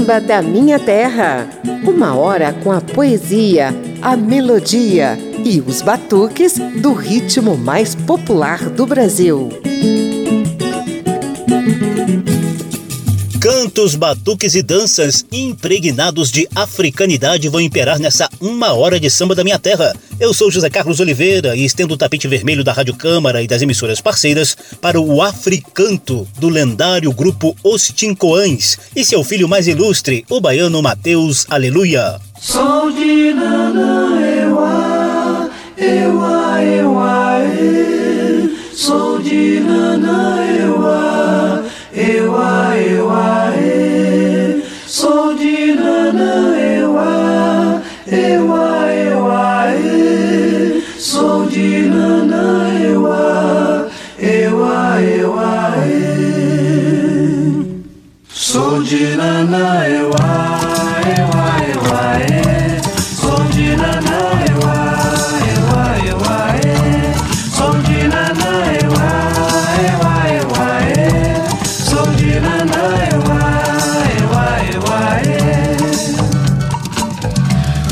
Samba da Minha Terra. Uma hora com a poesia, a melodia e os batuques do ritmo mais popular do Brasil. Cantos, batuques e danças impregnados de africanidade vão imperar nessa uma hora de samba da minha terra. Eu sou José Carlos Oliveira e estendo o tapete vermelho da Rádio Câmara e das emissoras parceiras para o Africanto do lendário grupo Os Tincoãs e seu filho mais ilustre, o baiano Mateus Aleluia. De. Sou de eua, Naná, eu a, eu eu de Naná, eu eu de Naná, eu eu de Naná, eu eu eu.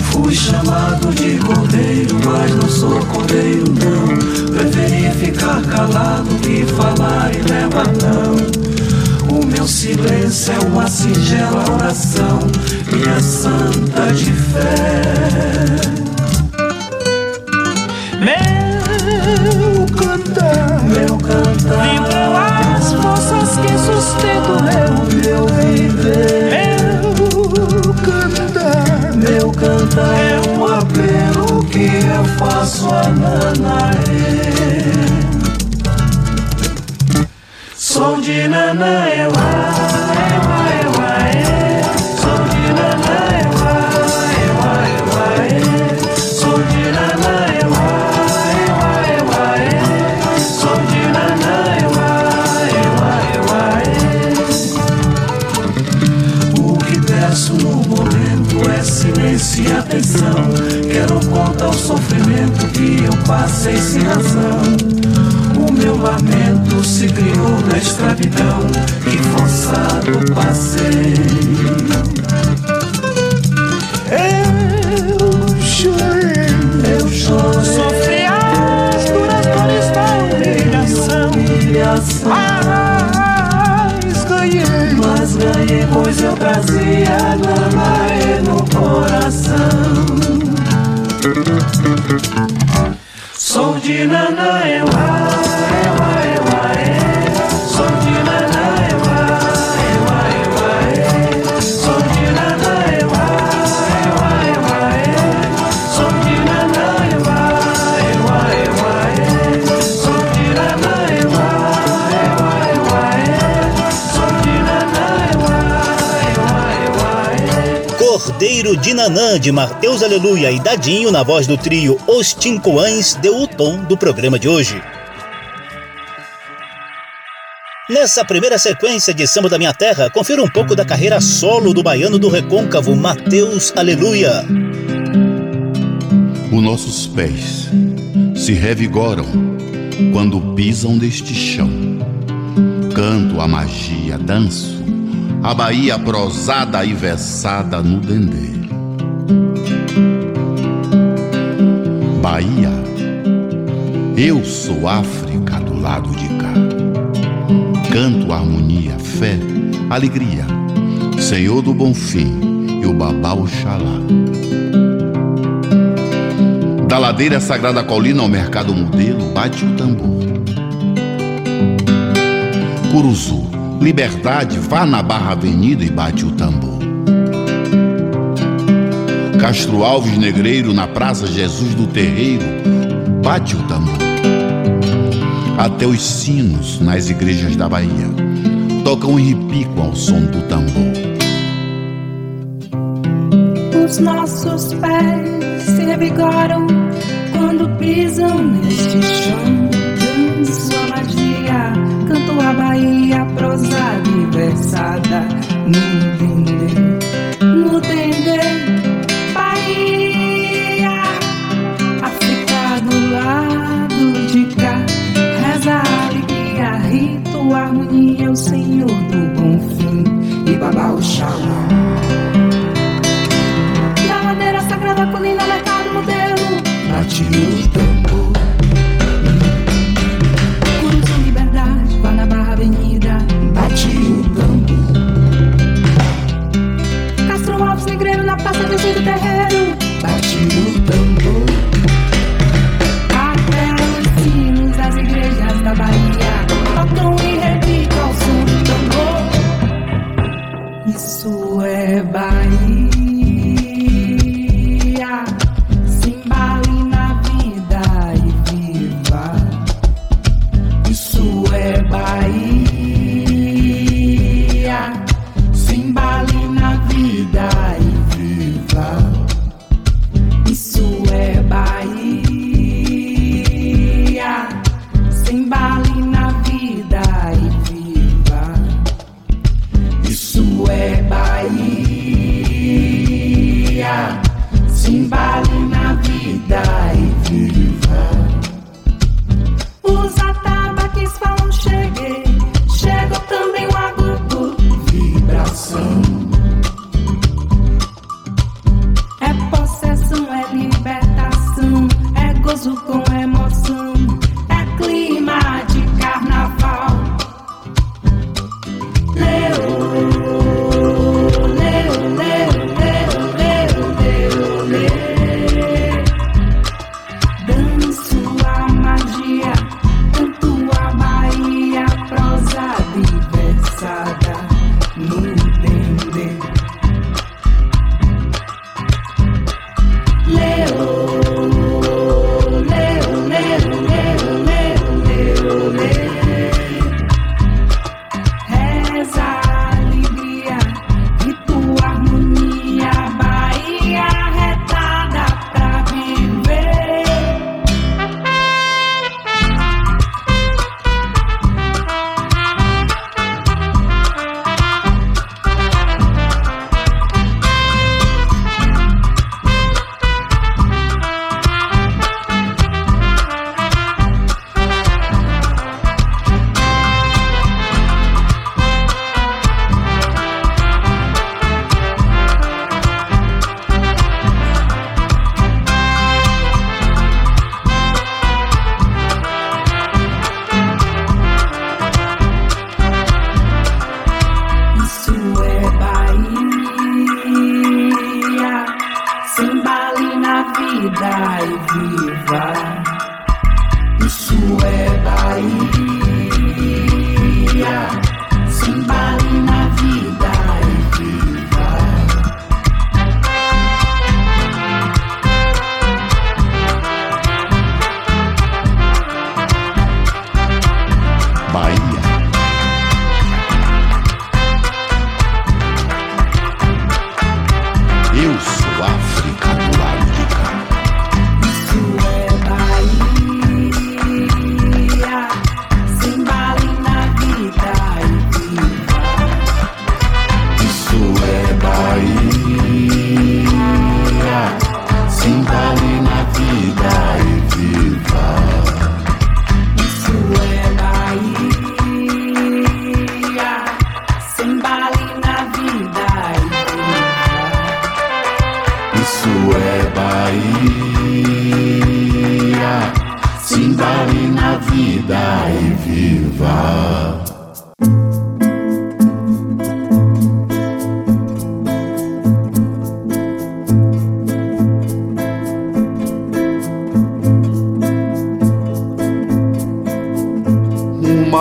Fui chamado de cordeiro, mas não sou cordeiro, não. Preferi ficar calado meu silêncio é uma singela oração, minha santa de fé. Meu cantar, Meu cantar, vibram as forças que sustentam meu, meu viver. meu cantar. Meu cantar é um apelo que eu faço a Nanaê. Momento é silêncio e atenção. Quero contar o sofrimento que eu passei sem razão. Meu lamento se criou na escravidão que forçado passei. Eu chorei, Eu chorei sofri as duras dores da humilhação. humilhação, Mas ganhei, mas ganhei pois eu trazia Nanaê no coração. Sou de Nanaewa, de Nanã, de Mateus Aleluia e Dadinho, na voz do trio Os Tincoãs, deu o tom do programa de hoje. Nessa primeira sequência de Samba da Minha Terra, confira um pouco da carreira solo do baiano do recôncavo Mateus Aleluia. Os nossos pés se revigoram quando pisam neste chão. Canto a magia, danço a Bahia prosada e versada no dendê. Bahia, eu sou África do lado de cá. Canto harmonia, fé, alegria, Senhor do Bom Fim e o Babá Oxalá. Da ladeira sagrada colina ao mercado modelo, bate o tambor. Curuzu, liberdade, vá na Barra Avenida e bate o tambor. Castro Alves Negreiro, na Praça Jesus do Terreiro, bate o tambor. Até os sinos nas igrejas da Bahia tocam e repicam ao som do tambor. Os nossos pés se revigoram quando pisam neste chão. Danço a magia, canto a Bahia prosada e versada no dendê,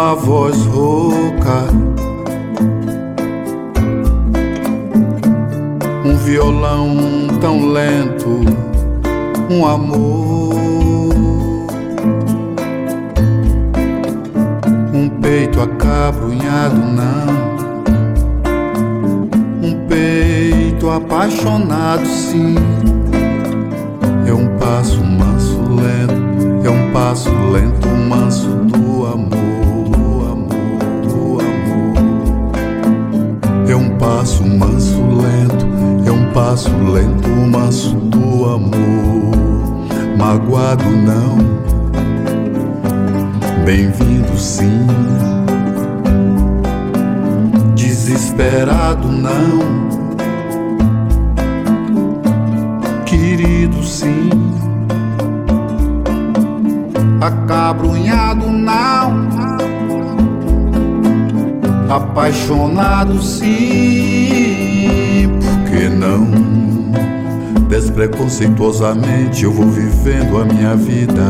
uma voz rouca, um violão tão lento, um amor, um peito acabrunhado, não, um peito apaixonado, sim, é um passo manso lento, é um passo lento. passo manso lento, é um passo lento, manso do amor. Magoado não, bem-vindo sim. Desesperado não, querido sim. Acabrunhado não despreconceituosamente eu vou vivendo a minha vida.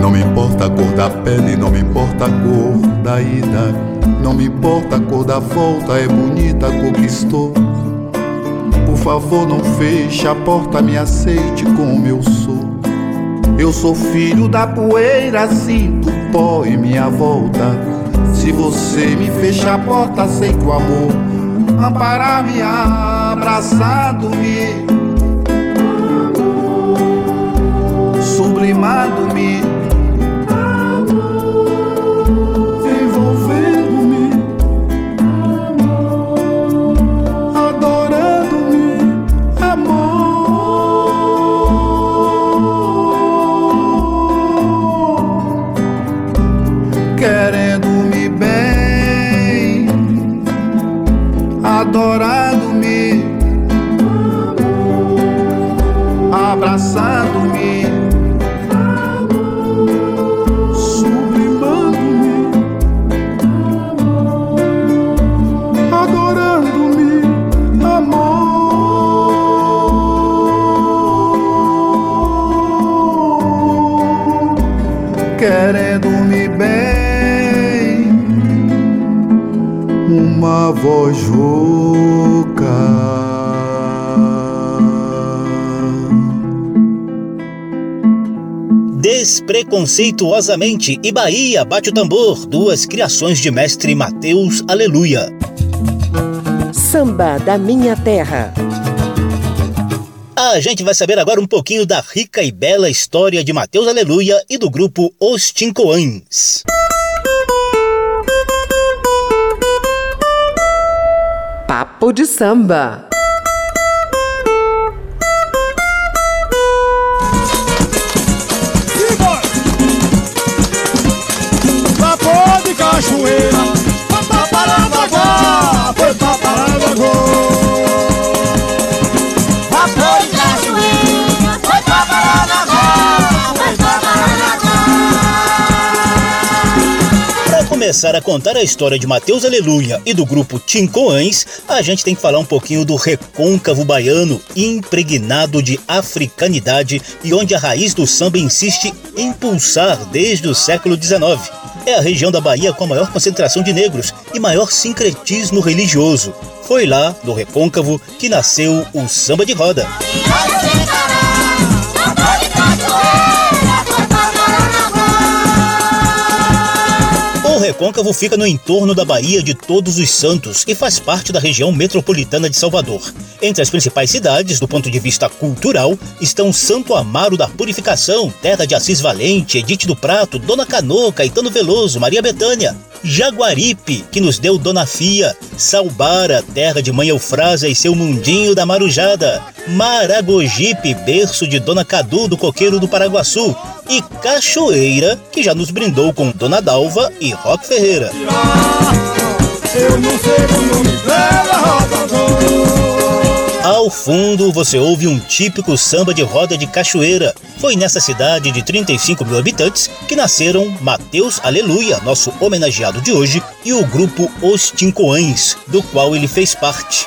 Não me importa a cor da pele, não me importa a cor da ida. Não me importa a cor da volta, é bonita a cor que estou. Por favor, não feche a porta, me aceite como eu sou. Eu sou filho da poeira, sinto pó em minha volta. Se você me fechar a porta, sei que o amor amparar-me, abraçado-me sublimado-me, Despreconceituosamente e Bahia bate o tambor, duas criações de mestre Mateus Aleluia. Samba da Minha Terra. A gente vai saber agora um pouquinho da rica e bela história de Mateus Aleluia e do grupo Os Tincoãs. Papo de samba. Cachoeira Foi pra Paranaguá Foi pra Paranaguá começar a contar a história de Mateus Aleluia e do grupo Tincoãs, a gente tem que falar um pouquinho do recôncavo baiano, impregnado de africanidade e onde a raiz do samba insiste em pulsar desde o século XIX. É a região da Bahia com a maior concentração de negros e maior sincretismo religioso. Foi lá, no recôncavo, que nasceu o samba de roda. Recôncavo fica no entorno da Baía de Todos os Santos e faz parte da região metropolitana de Salvador. Entre as principais cidades, do ponto de vista cultural, estão Santo Amaro da Purificação, terra de Assis Valente, Edite do Prato, Dona Canoa, Caetano Veloso, Maria Bethânia. Jaguaripe, que nos deu Dona Fia, Salbara, terra de Mãe Eufrásia e seu mundinho da marujada, Maragogipe, berço de Dona Cadu do Coqueiro do Paraguaçu, e Cachoeira, que já nos brindou com Dona Dalva e Roque Ferreira. Eu não sei o nome dela, roda Ao fundo você ouve um típico samba de roda de cachoeira. Foi nessa cidade de 35 mil habitantes que nasceram Mateus Aleluia, nosso homenageado de hoje, e o grupo Os Tincoãs, do qual ele fez parte.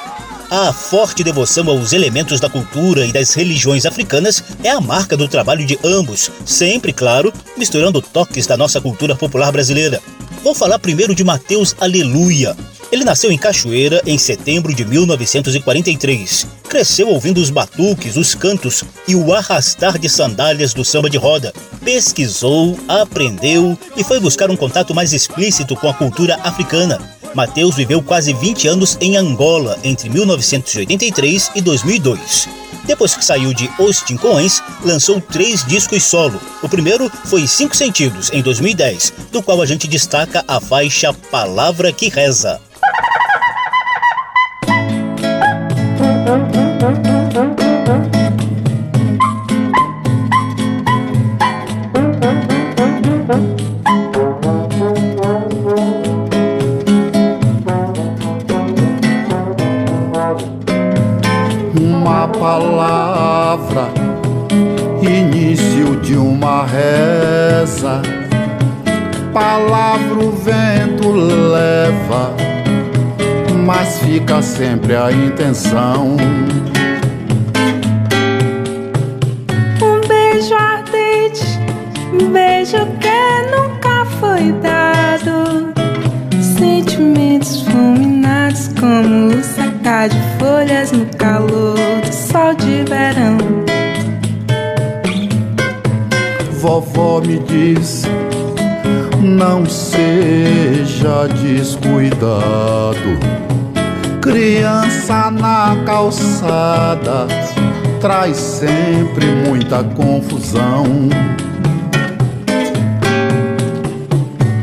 A forte devoção aos elementos da cultura e das religiões africanas é a marca do trabalho de ambos, sempre, claro, misturando toques da nossa cultura popular brasileira. Vou falar primeiro de Mateus Aleluia. Ele nasceu em Cachoeira em setembro de 1943. Cresceu ouvindo os batuques, os cantos e o arrastar de sandálias do samba de roda. Pesquisou, aprendeu e foi buscar um contato mais explícito com a cultura africana. Mateus viveu quase 20 anos em Angola entre 1983 e 2002. Depois que saiu de Os Tincoãs, lançou três discos solo. O primeiro foi Cinco Sentidos, em 2010, do qual a gente destaca a faixa Palavra que Reza. Fica sempre a intenção. Um beijo ardente, um beijo que nunca foi dado. Sentimentos fulminados como o secar de folhas no calor do sol de verão. Vovó me diz, não seja descuidado. Criança na calçada traz sempre muita confusão.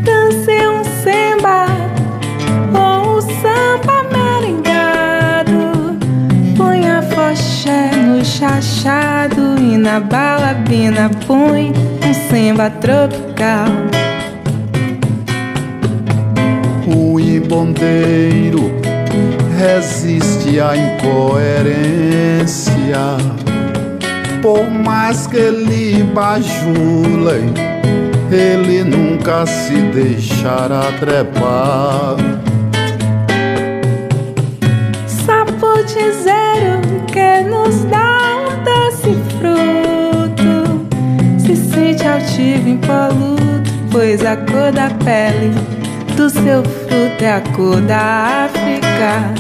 Dance um samba ou um samba merengado. Põe a foché no chachado e na balabina põe um samba tropical. O imbondeiro resiste à incoerência. Por mais que ele bajule, ele nunca se deixará trepar. Sapo dizer o que nos dá doce fruto, se sente altivo impoluto, pois a cor da pele do seu fruto é a cor da África.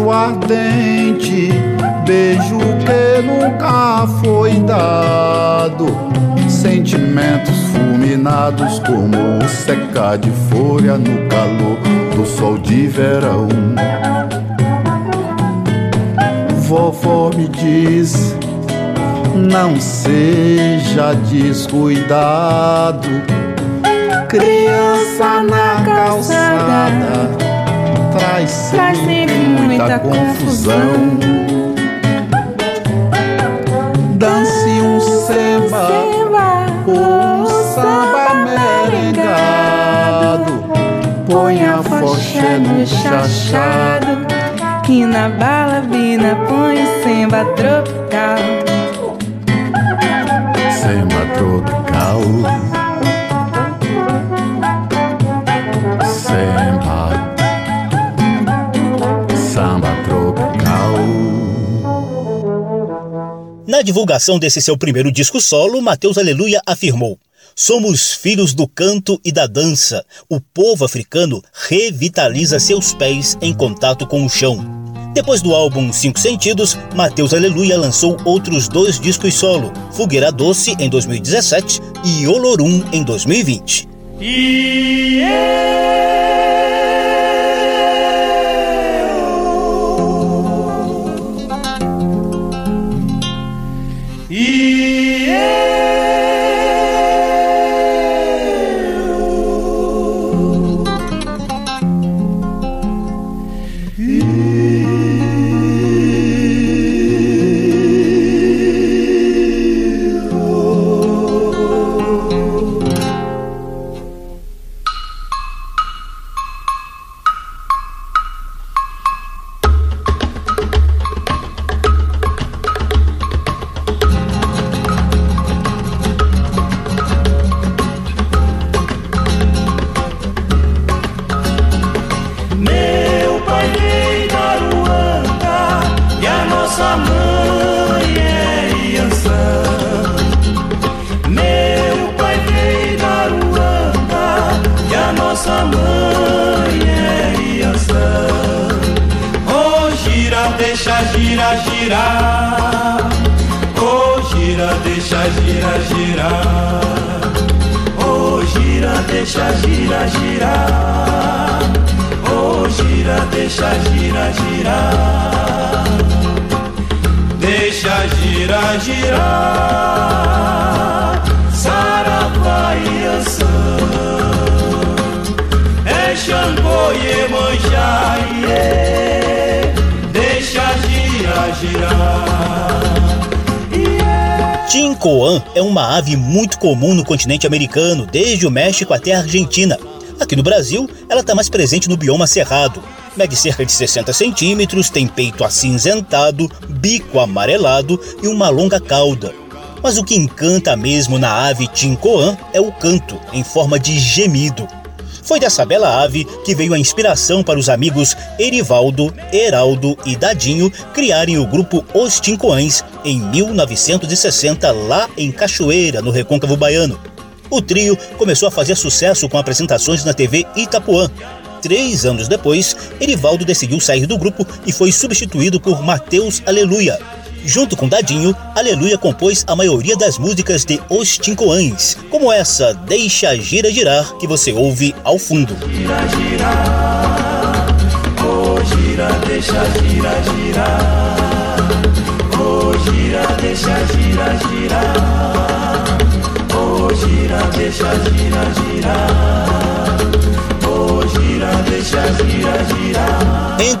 Beijo ardente, beijo que nunca foi dado. Sentimentos fulminados como o secar de folha no calor do sol de verão. Vovó me diz, não seja descuidado. Criança na calçada traz sempre muita confusão. Dance um samba, um samba merengado. Põe a foché no chachado. E na balabina põe samba tropical. Divulgação desse seu primeiro disco solo, Mateus Aleluia afirmou: Somos filhos do canto e da dança. O povo africano revitaliza seus pés em contato com o chão. Depois do álbum Cinco Sentidos, Mateus Aleluia lançou outros dois discos solo, Fogueira Doce em 2017 e Olorum em 2020. Meu girar. Oh, gira, deixa, gira, girar. Oh, gira, deixa, gira, girar. Oh, gira, deixa, gira, girar. Deixa girar, girar. Saravá e Ançã. É Xangô e Emanjá, iê. Girar, girar. Tincoan é uma ave muito comum no continente americano, desde o México até a Argentina. Aqui no Brasil, ela está mais presente no bioma cerrado. Mede cerca de 60 centímetros, tem peito acinzentado, bico amarelado e uma longa cauda. Mas o que encanta mesmo na ave Tincoan é o canto, em forma de gemido. Foi dessa bela ave que veio a inspiração para os amigos Erivaldo, Heraldo e Dadinho criarem o grupo Os Tincoães em 1960 lá em Cachoeira, no Recôncavo Baiano. O trio começou a fazer sucesso com apresentações na TV Itapuã. Três anos depois, Erivaldo decidiu sair do grupo e foi substituído por Mateus Aleluia. Junto com Dadinho, Aleluia compôs a maioria das músicas de Os Tincoães, como essa Deixa Gira Girar que você ouve ao fundo. Gira, gira, oh gira, deixa gira, girar. Oh gira, deixa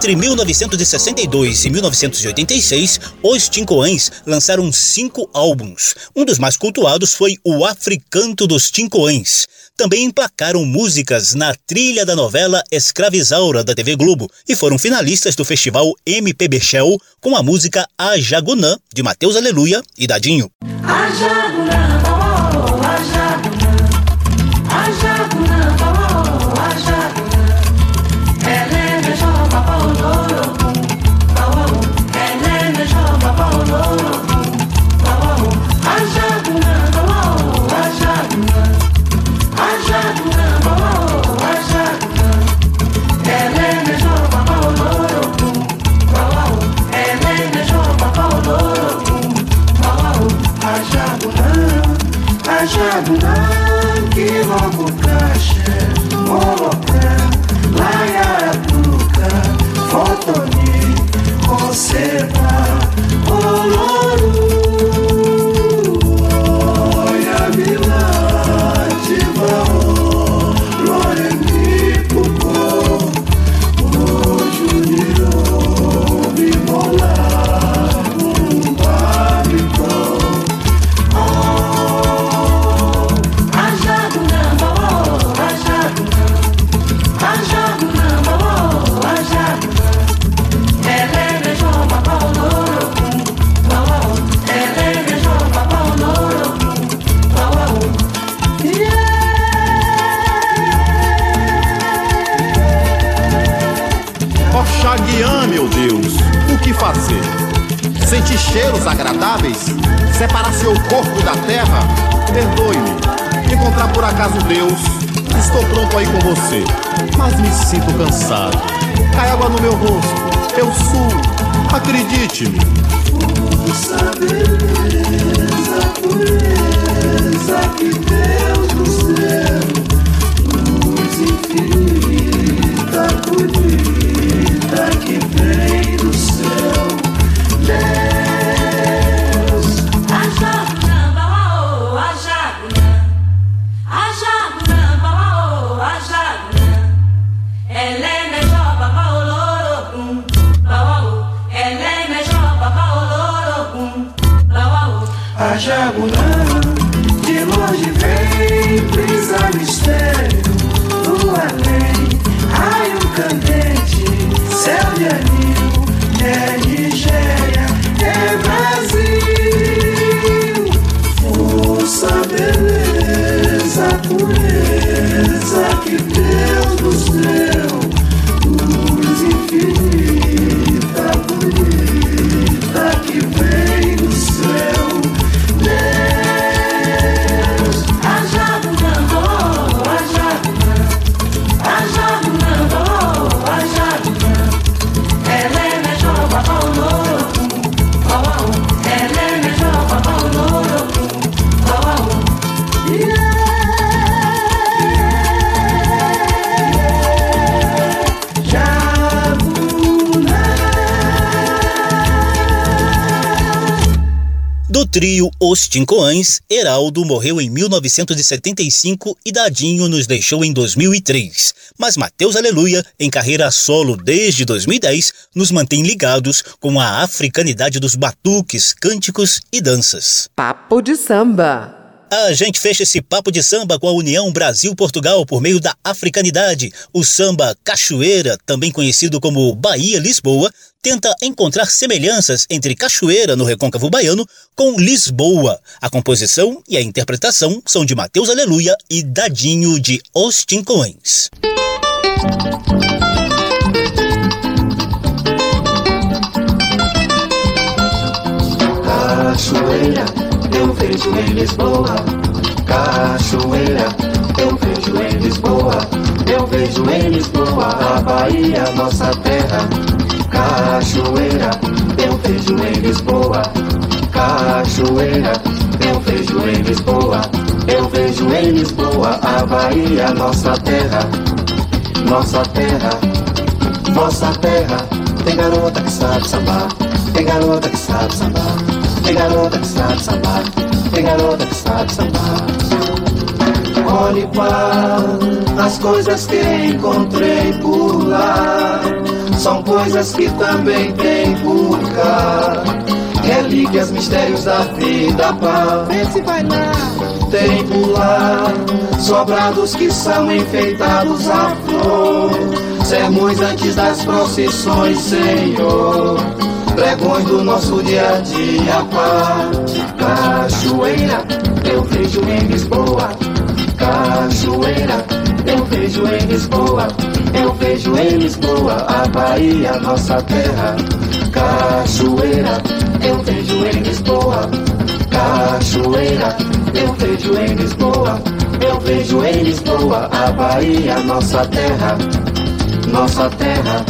Entre 1962 e 1986, os Tincoães lançaram cinco álbuns. Um dos mais cultuados foi o Africanto dos Tincoães. Também emplacaram músicas na trilha da novela Escravizaura da TV Globo e foram finalistas do festival MPB Shell com a música A Jagunã, de Mateus Aleluia e Dadinho. Ajagunã, oh, ajagunã, que logo caixa, molocã, laiarapuca, fotoni, conserva, cheiros agradáveis? Separar seu corpo da terra? Perdoe-me. Encontrar por acaso Deus? Estou pronto aí com você, mas me sinto cansado. Cai água no meu rosto, eu suo. Acredite-me. Pureza que a trio Os Tincoães, Heraldo morreu em 1975 e Dadinho nos deixou em 2003. Mas Mateus Aleluia, em carreira solo desde 2010, nos mantém ligados com a africanidade dos batuques, cânticos e danças. Papo de samba. A gente fecha esse papo de samba com a União Brasil-Portugal por meio da africanidade. O samba Cachoeira, também conhecido como Bahia Lisboa, tenta encontrar semelhanças entre Cachoeira, no recôncavo baiano, com Lisboa. A composição e a interpretação são de Mateus Aleluia e Dadinho de Os Tincões. Cachoeira, eu vejo em Lisboa. Cachoeira, eu vejo em Lisboa. Eu vejo em Lisboa a Bahia, nossa terra. Cachoeira, eu vejo em Lisboa. Cachoeira, eu vejo em Lisboa. Eu vejo em Lisboa a Bahia, nossa terra. Nossa terra, nossa terra. Tem garota que sabe sambar, tem garota que sabe sambar, tem garota que sabe sambar, tem garota que sabe sambar. Olhe para as coisas que encontrei por lá, são coisas que também tem por cá. Relíquias, mistérios da vida, pá. Vê se vai lá. Tem por lá sobrados que são enfeitados à flor. Sermões antes das procissões, Senhor. Do nosso dia a dia. Cachoeira, eu vejo em Lisboa. Cachoeira, eu vejo em Lisboa. Eu vejo em Lisboa a Bahia, nossa terra. Cachoeira, eu vejo em Lisboa. Cachoeira, eu vejo em Lisboa. Eu vejo em Lisboa a Bahia, nossa terra. Nossa terra,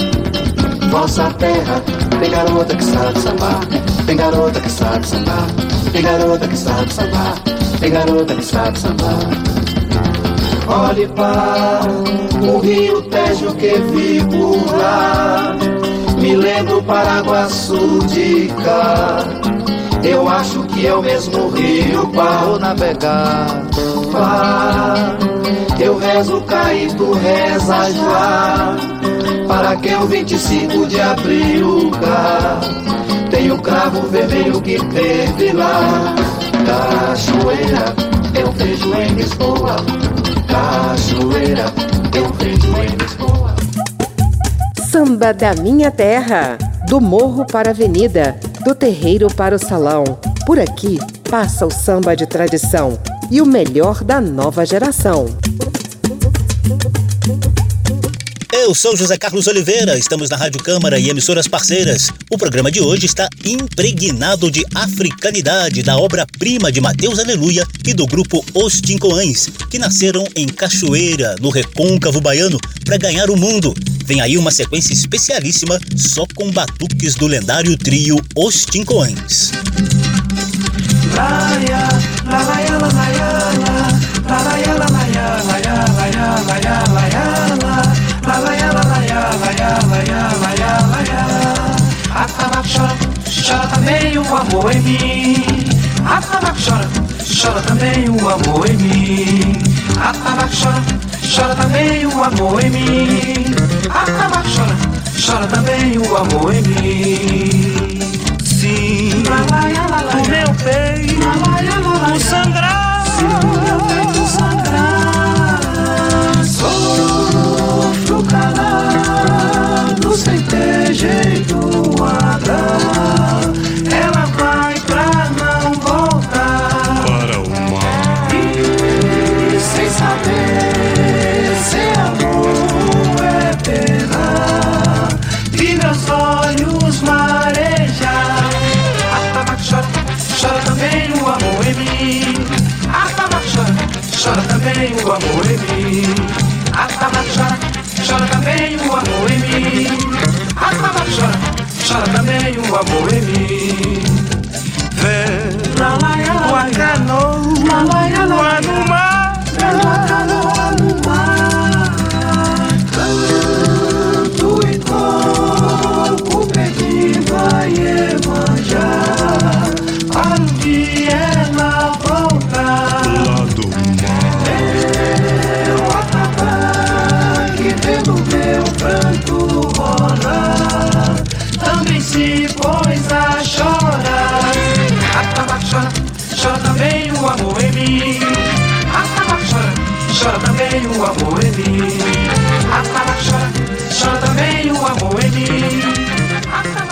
nossa terra. Tem garota que sabe sambar, tem garota que sabe sambar, tem garota que sabe sambar, tem garota que sabe sambar. Olhe para o rio Tejo que vi por lá. Me lembro Paraguaçu de cá. Eu acho que é o mesmo rio para navegar. Pá. Eu rezo cair, tu reza já. Para que o 25 de abril cá. Tem o cravo vermelho que teve lá. Cachoeira, eu vejo em Lisboa. Cachoeira, eu vejo em Lisboa. Samba da minha terra, do morro para a avenida, do terreiro para o salão. Por aqui passa o samba de tradição e o melhor da nova geração. Eu sou José Carlos Oliveira, estamos na Rádio Câmara e emissoras parceiras. O programa de hoje está impregnado de africanidade da obra-prima de Mateus Aleluia e do grupo Os Tincoães, que nasceram em Cachoeira, no recôncavo baiano, para ganhar o mundo. Vem aí uma sequência especialíssima só com batuques do lendário trio Os Tincoães. Chora, chora também o amor em mim. A tabaco chora, chora também o amor em mim. A tabaco chora, chora também o amor em mim. A tabaco chora, chora também o amor em mim. Sim, o meu peito, o sangrar, o meu peito sangrar. Sofro calado, sem ter jeito amor em mim. A tabaco chora, chora também o amor em mim. A tabaco chora, chora também o amor em mim. Vê, la la ya chora, também o amor em mim. Chora, chora também o amor em mim.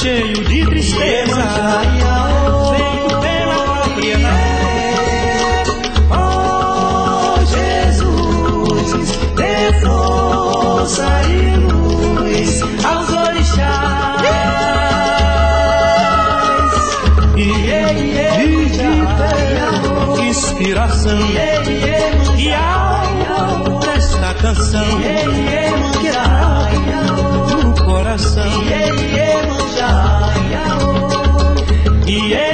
Cheio de tristeza Feito pela própria Oh Jesus, dê força e luz aos orixás. Iemanjá, inspiração e alma desta canção que dá no coração. Iê, Iemanjá,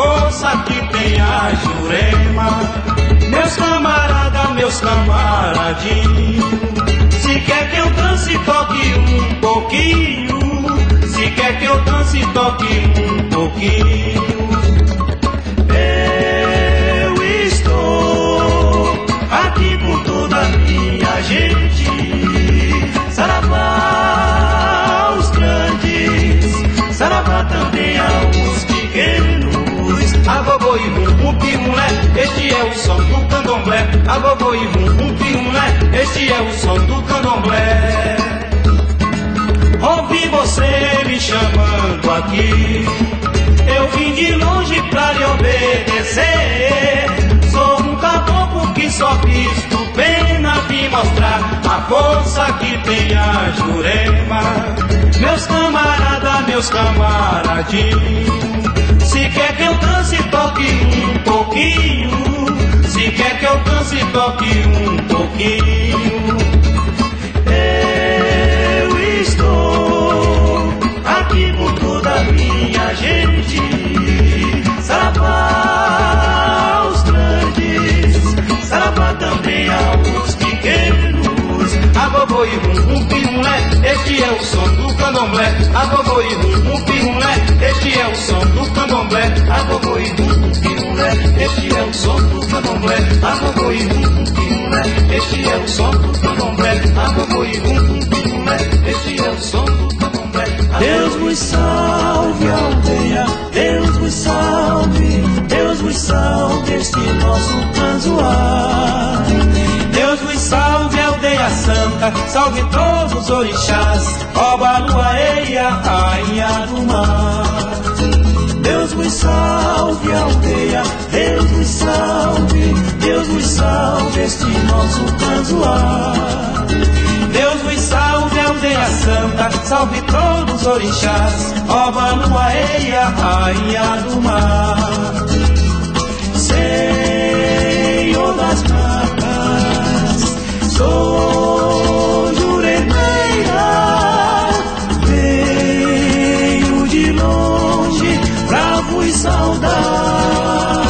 força que tem a Jurema. Meus camaradas, meus camaradinhos. Se quer que eu dance, toque um pouquinho. Se quer que eu dance, toque um pouquinho. Eu estou aqui com toda a minha gente. Saravá Agogô e rum, pirulé, este é o som do candomblé. Agogô e rum, pirulé, este é o som do candomblé. Ouvi você me chamando aqui. Eu vim de longe pra lhe obedecer. Sou um caboclo que só visto pena vim mostrar a força que tem a Jurema. Meus camaradas, meus camaradinhos. Pouquinho. Se quer que eu dance, toque um pouquinho. Eu estou aqui com toda a minha gente. Saravá aos grandes, saravá também aos pequenos. Agogô e rum, pirulé, este é o som do candomblé. Agogô e rum, pirulé, este é o som do candomblé. Agogô e rum, rum, este é o som do candomblé. Agogô e rum, rum, pirulé, este é o som do candomblé. Agogô e rum, rum, pirulé, este é o som do candomblé. Deus vos salve, aldeia, Deus vos salve, Deus vos salve este nosso canzoar. Deus vos salve, aldeia santa, salve todos os orixás, Oba, lua, eia, rainha do mar nos salve, aldeia, Deus nos salve, Deus nos salve, este nosso canzoar. Deus nos salve, aldeia santa, salve todos os orixás, Oba, areia, rainha do mar. Senhor das matas, sou saudar.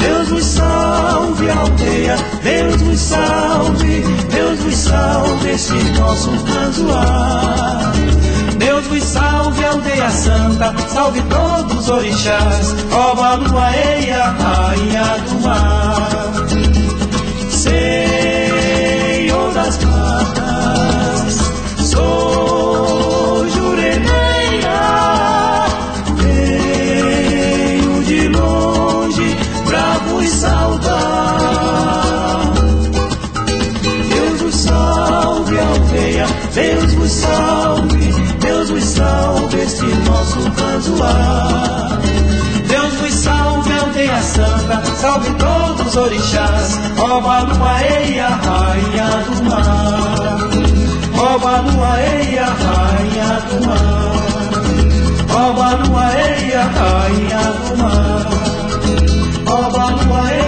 Deus nos salve, aldeia, Deus nos salve, Deus nos salve este nosso canzoar. Deus nos salve, aldeia santa, salve todos os orixás, ó Baluaeia, rainha do mar. Canzoar. Deus vos salve, aldeia santa, salve todos os orixás, ó Baluaeia, rainha do mar. Ó Baluaeia, rainha do mar. Ó Baluaeia, rainha do mar. Ó Baluaeia, rainha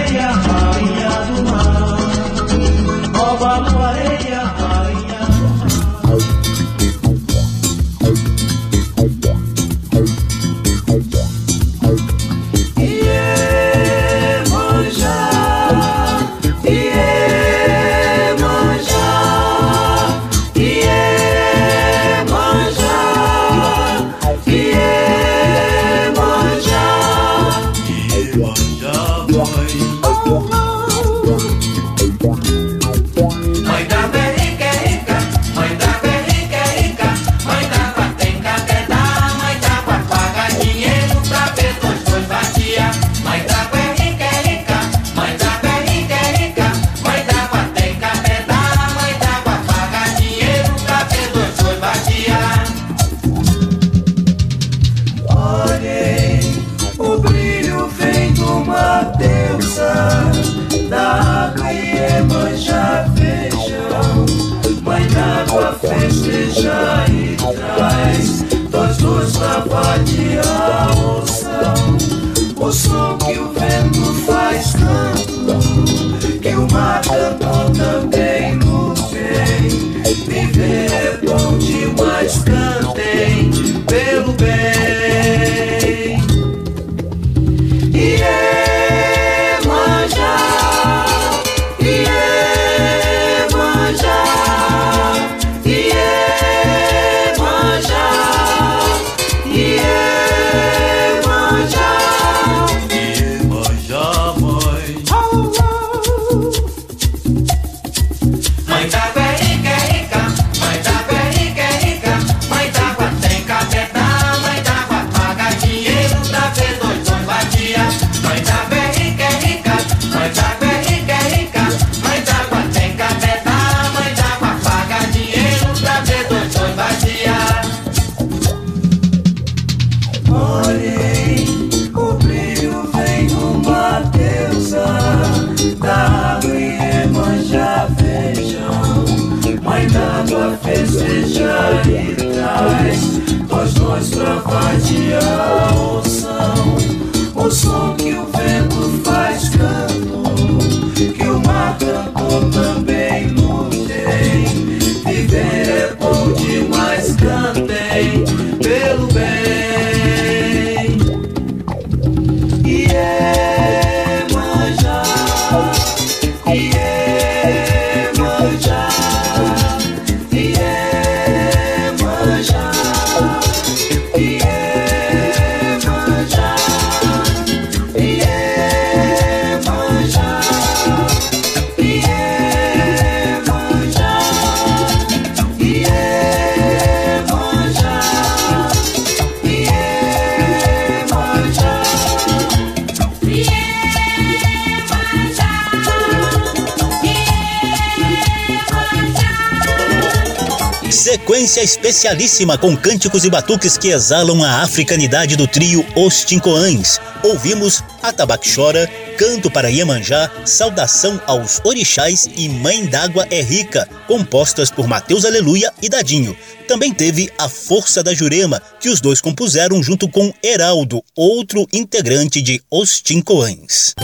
Sequência especialíssima com cânticos e batuques que exalam a africanidade do trio Os Tincoãs. Ouvimos Atabaque Chora, Canto para Iemanjá, Saudação aos Orixás e Mãe d'Água é Rica, compostas por Mateus Aleluia e Dadinho. Também teve A Força da Jurema, que os dois compuseram junto com Heraldo, outro integrante de Os Tincoãs.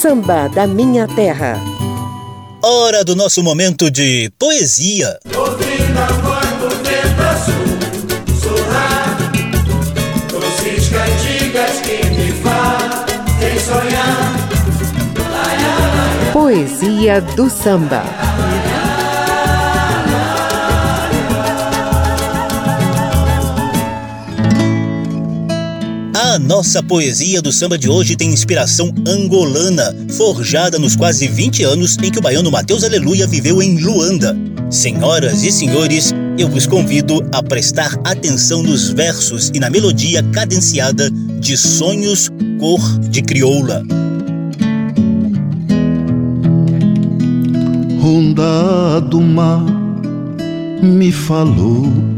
Samba da Minha Terra. Hora do nosso momento de poesia. Ouvindo a voz A nossa poesia do samba de hoje tem inspiração angolana, forjada nos quase 20 anos em que o baiano Mateus Aleluia viveu em Luanda. Senhoras e senhores, eu vos convido a prestar atenção nos versos e na melodia cadenciada de Sonhos Cor de Crioula. Onda do mar me falou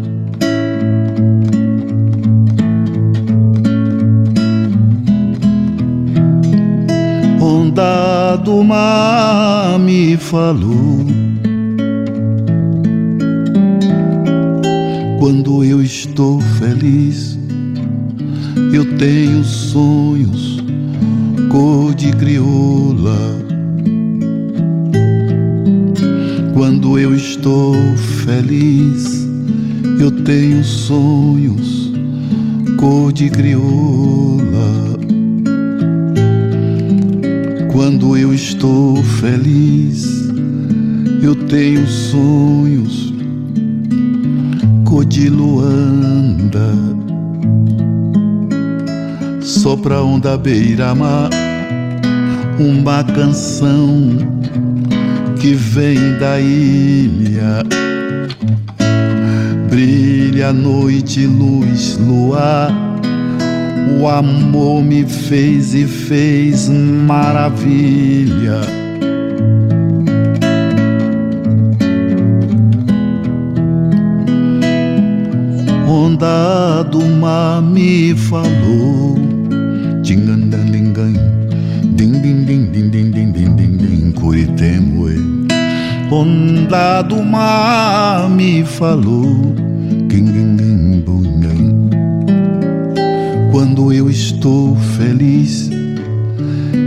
do mar me falou. Quando eu estou feliz, eu tenho sonhos cor de crioula. Quando eu estou feliz, eu tenho sonhos cor de crioula. Quando eu estou feliz, eu tenho sonhos cor de Luanda. Sopra onda beira-mar, uma canção que vem da ilha. Brilha noite, luz, luar o amor me fez e fez maravilha. Onda do mar me falou. Dingandandangan, din din din din din din din din din Curitemue. Onda do mar me falou. Quando eu estou feliz,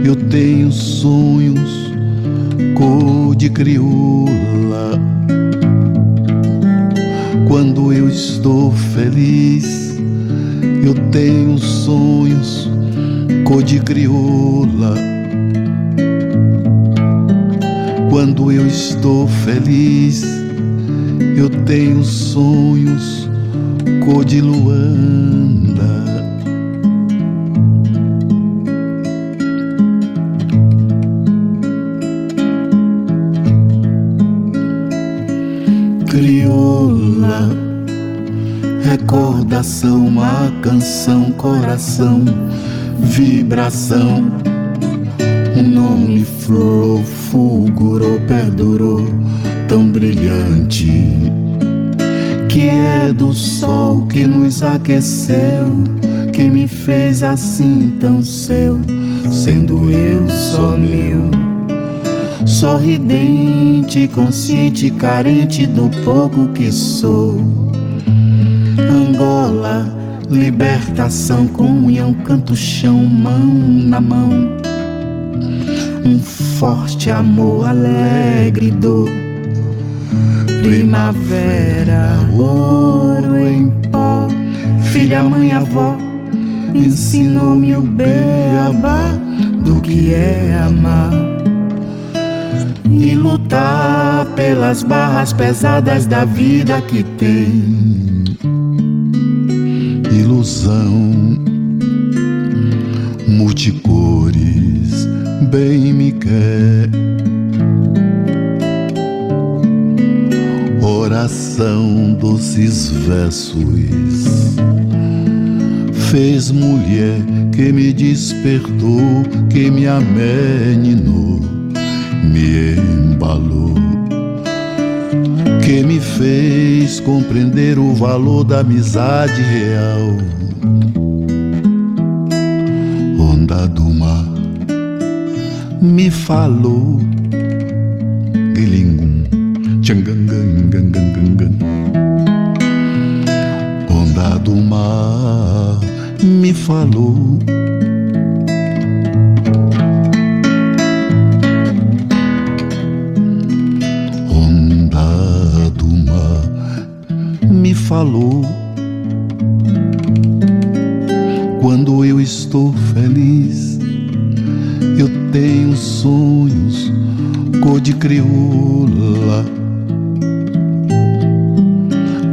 eu tenho sonhos cor de crioula. Quando eu estou feliz, eu tenho sonhos cor de crioula. Quando eu estou feliz, eu tenho sonhos cor de Luanda. Crioula, recordação, uma canção, coração, vibração. Um nome florou, fulgurou, perdurou, tão brilhante. Que é do sol que nos aqueceu, que me fez assim tão seu, sendo eu só meu sorridente, consciente, carente do pouco que sou. Angola, libertação, comunhão, canto chão, mão na mão. Um forte amor, alegre dor. Primavera, ouro em pó. Filha, mãe, avó, ensinou-me o beabá do que é amar e lutar pelas barras pesadas da vida que tem. Ilusão, multicores, bem me quer. Oração, doces versos. Fez mulher que me despertou, que me ameninou me embalou, que me fez compreender o valor da amizade real. Onda do mar me falou, guilingum, tchangangangangangangan. Onda do mar me falou. Falou. Quando eu estou feliz, eu tenho sonhos cor de crioula.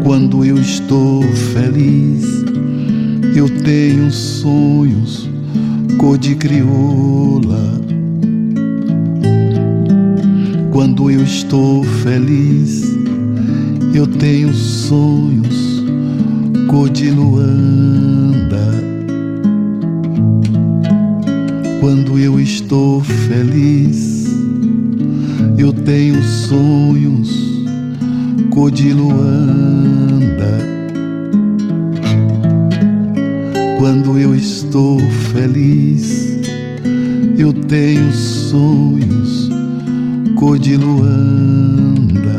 Quando eu estou feliz, Eu tenho sonhos cor de crioula. Quando eu estou feliz, eu tenho sonhos cor de luanda. Quando eu estou feliz, eu tenho sonhos cor de luanda. Quando eu estou feliz, eu tenho sonhos cor de luanda.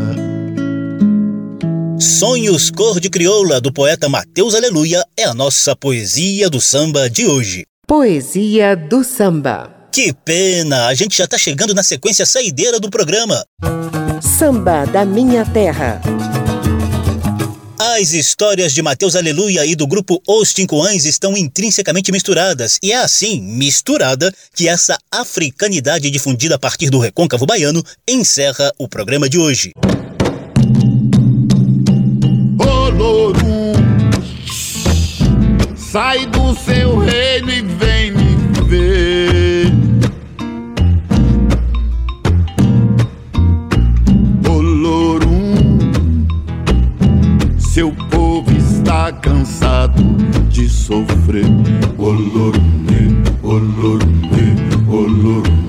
Sonhos Cor de Crioula, do poeta Mateus Aleluia, é a nossa poesia do samba de hoje. Poesia do samba. Que pena! A gente já tá chegando na sequência saideira do programa. Samba da Minha Terra. As histórias de Mateus Aleluia e do grupo Os Tincoães estão intrinsecamente misturadas, e é assim, misturada, que essa africanidade difundida a partir do recôncavo baiano encerra o programa de hoje. Lorum, sai do seu reino e vem me ver. Ô Lorum, seu povo está cansado de sofrer. Ô Lorum, ô Lorum, ô Lorum.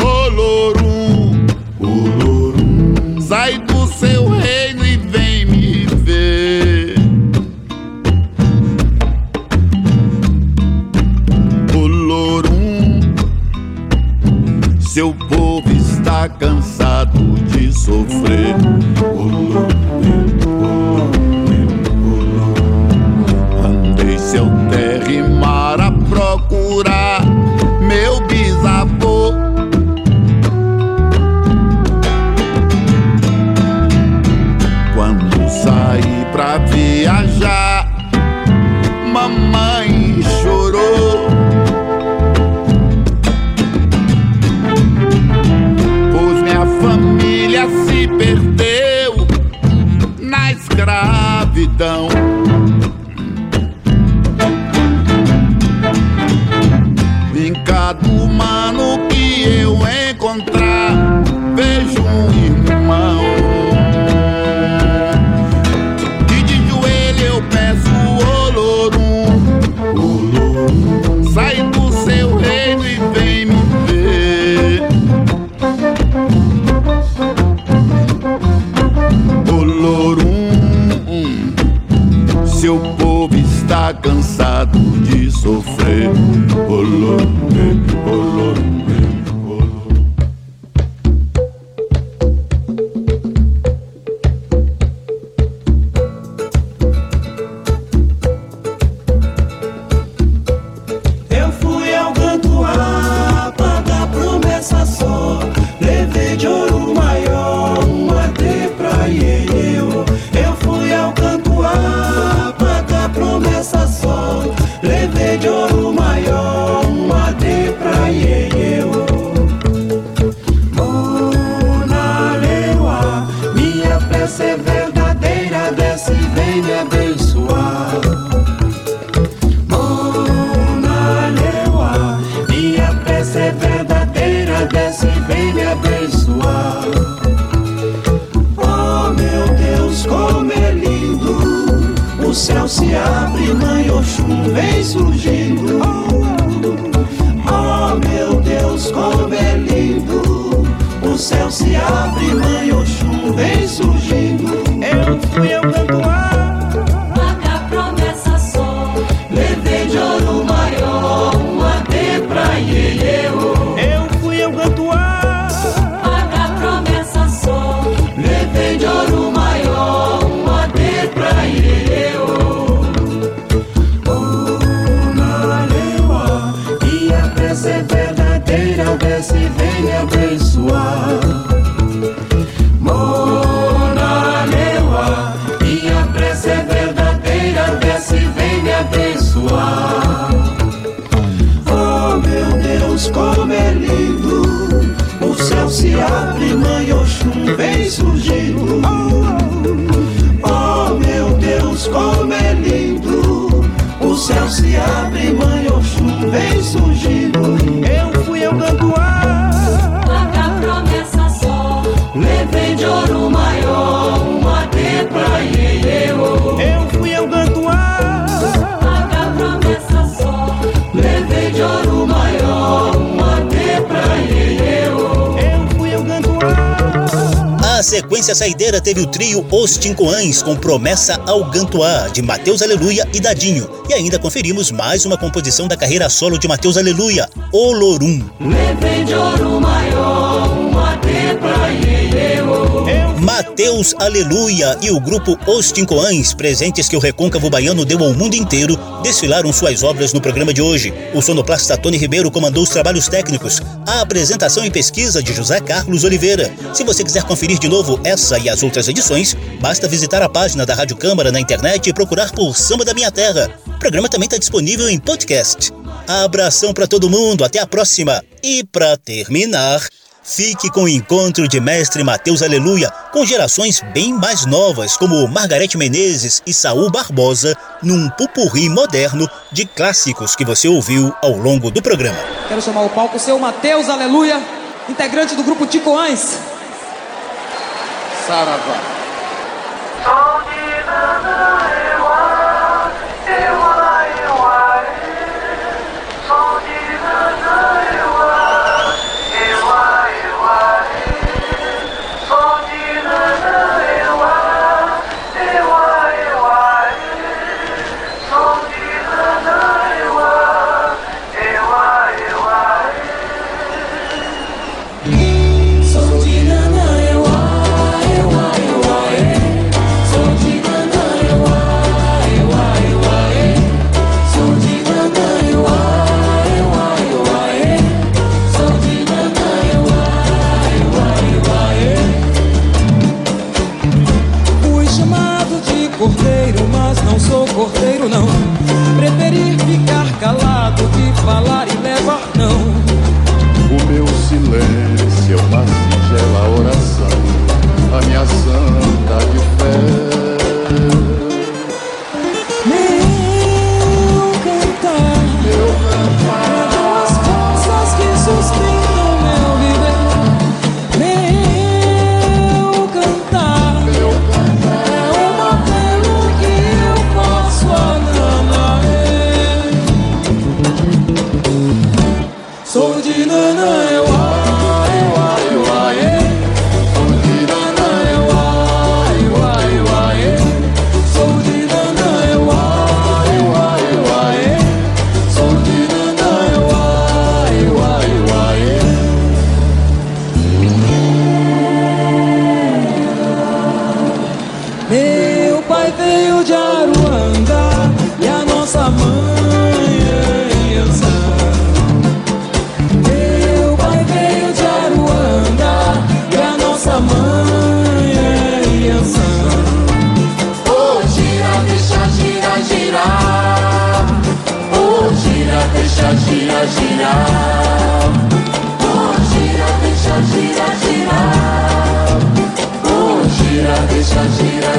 Ô Lorum, ô Lorum, sai do seu reino seu povo está cansado de sofrer. Andei seu terra e mar a procurar desce e vem me abençoar. Mona Lewa, minha prece é verdadeira, desce e vem me abençoar. Oh meu Deus, como é lindo, o céu se abre, mãe Oxum vem surgindo. Oh meu Deus, como é lindo, o céu se abre, mãe Oxum vem surgindo eu dando ar. Sequência saideira teve o trio Os Tincoãs com Promessa ao Gantuá, de Mateus Aleluia e Dadinho. E ainda conferimos mais uma composição da carreira solo de Mateus Aleluia, Olorum. Mateus Aleluia e o grupo Os Tincoãs, presentes que o recôncavo baiano deu ao mundo inteiro, desfilaram suas obras no programa de hoje. O sonoplasta Tony Ribeiro comandou os trabalhos técnicos, a apresentação e pesquisa de José Carlos Oliveira. Se você quiser conferir de novo essa e as outras edições, basta visitar a página da Rádio Câmara na internet e procurar por Samba da Minha Terra. O programa também está disponível em podcast. Abração para todo mundo, até a próxima. E para terminar, Fique com o encontro de mestre Mateus Aleluia com gerações bem mais novas, como Margarete Menezes e Saul Barbosa, num pupurri moderno de clássicos que você ouviu ao longo do programa. Quero chamar o palco o seu Mateus Aleluia, integrante do grupo Ticoães. Saravá.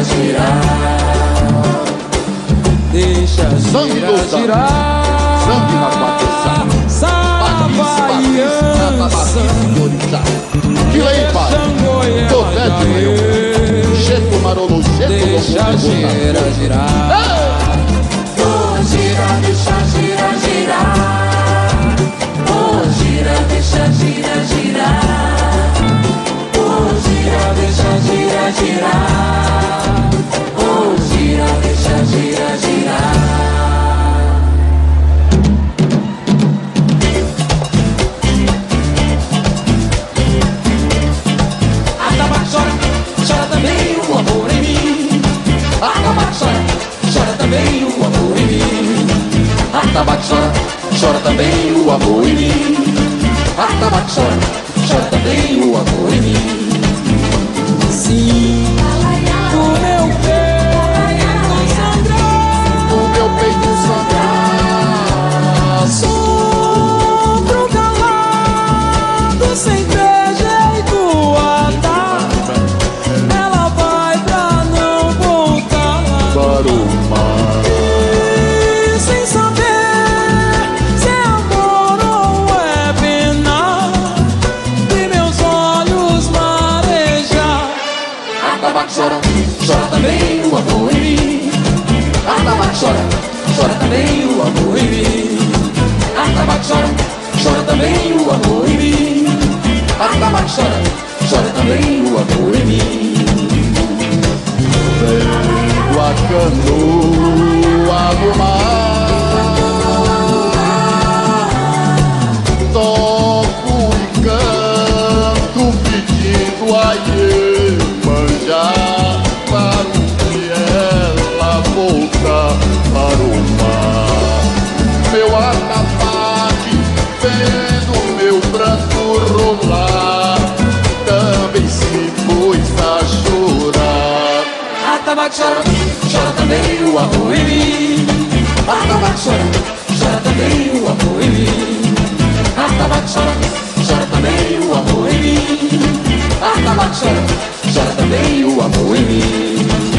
Girar. Deixa Sangue girar, girar. Sangue na tua Savaiança. Xangoia, Todé de meu. Cheto marolo, Deixa girar, girar. Oh, gira, deixa, gira, girar. Oh, gira, deixa, gira, girar. Deixa, gira, girar. Oh, gira, deixa, gira, girar. Atabaque chora, também o amor em mim. Chora, chora também o amor em mim. Atabaque chora, chora também o amor em mim. Atabaque também o amor em mim. Ah, tá, Artabaque chora, chora também o amor em mim. Ah, tá, Artabaque chora, chora também o amor em mim. Ah, tá, Artabaque chora, chora também o amor em mim. Vem a canoa do mar. Atabaque chora, também o amor em mim. Atabaque chora, chora também o amor em mim. Atabaque chora, chora também o amor em mim. Atabaque chora, chora também o amor em mim.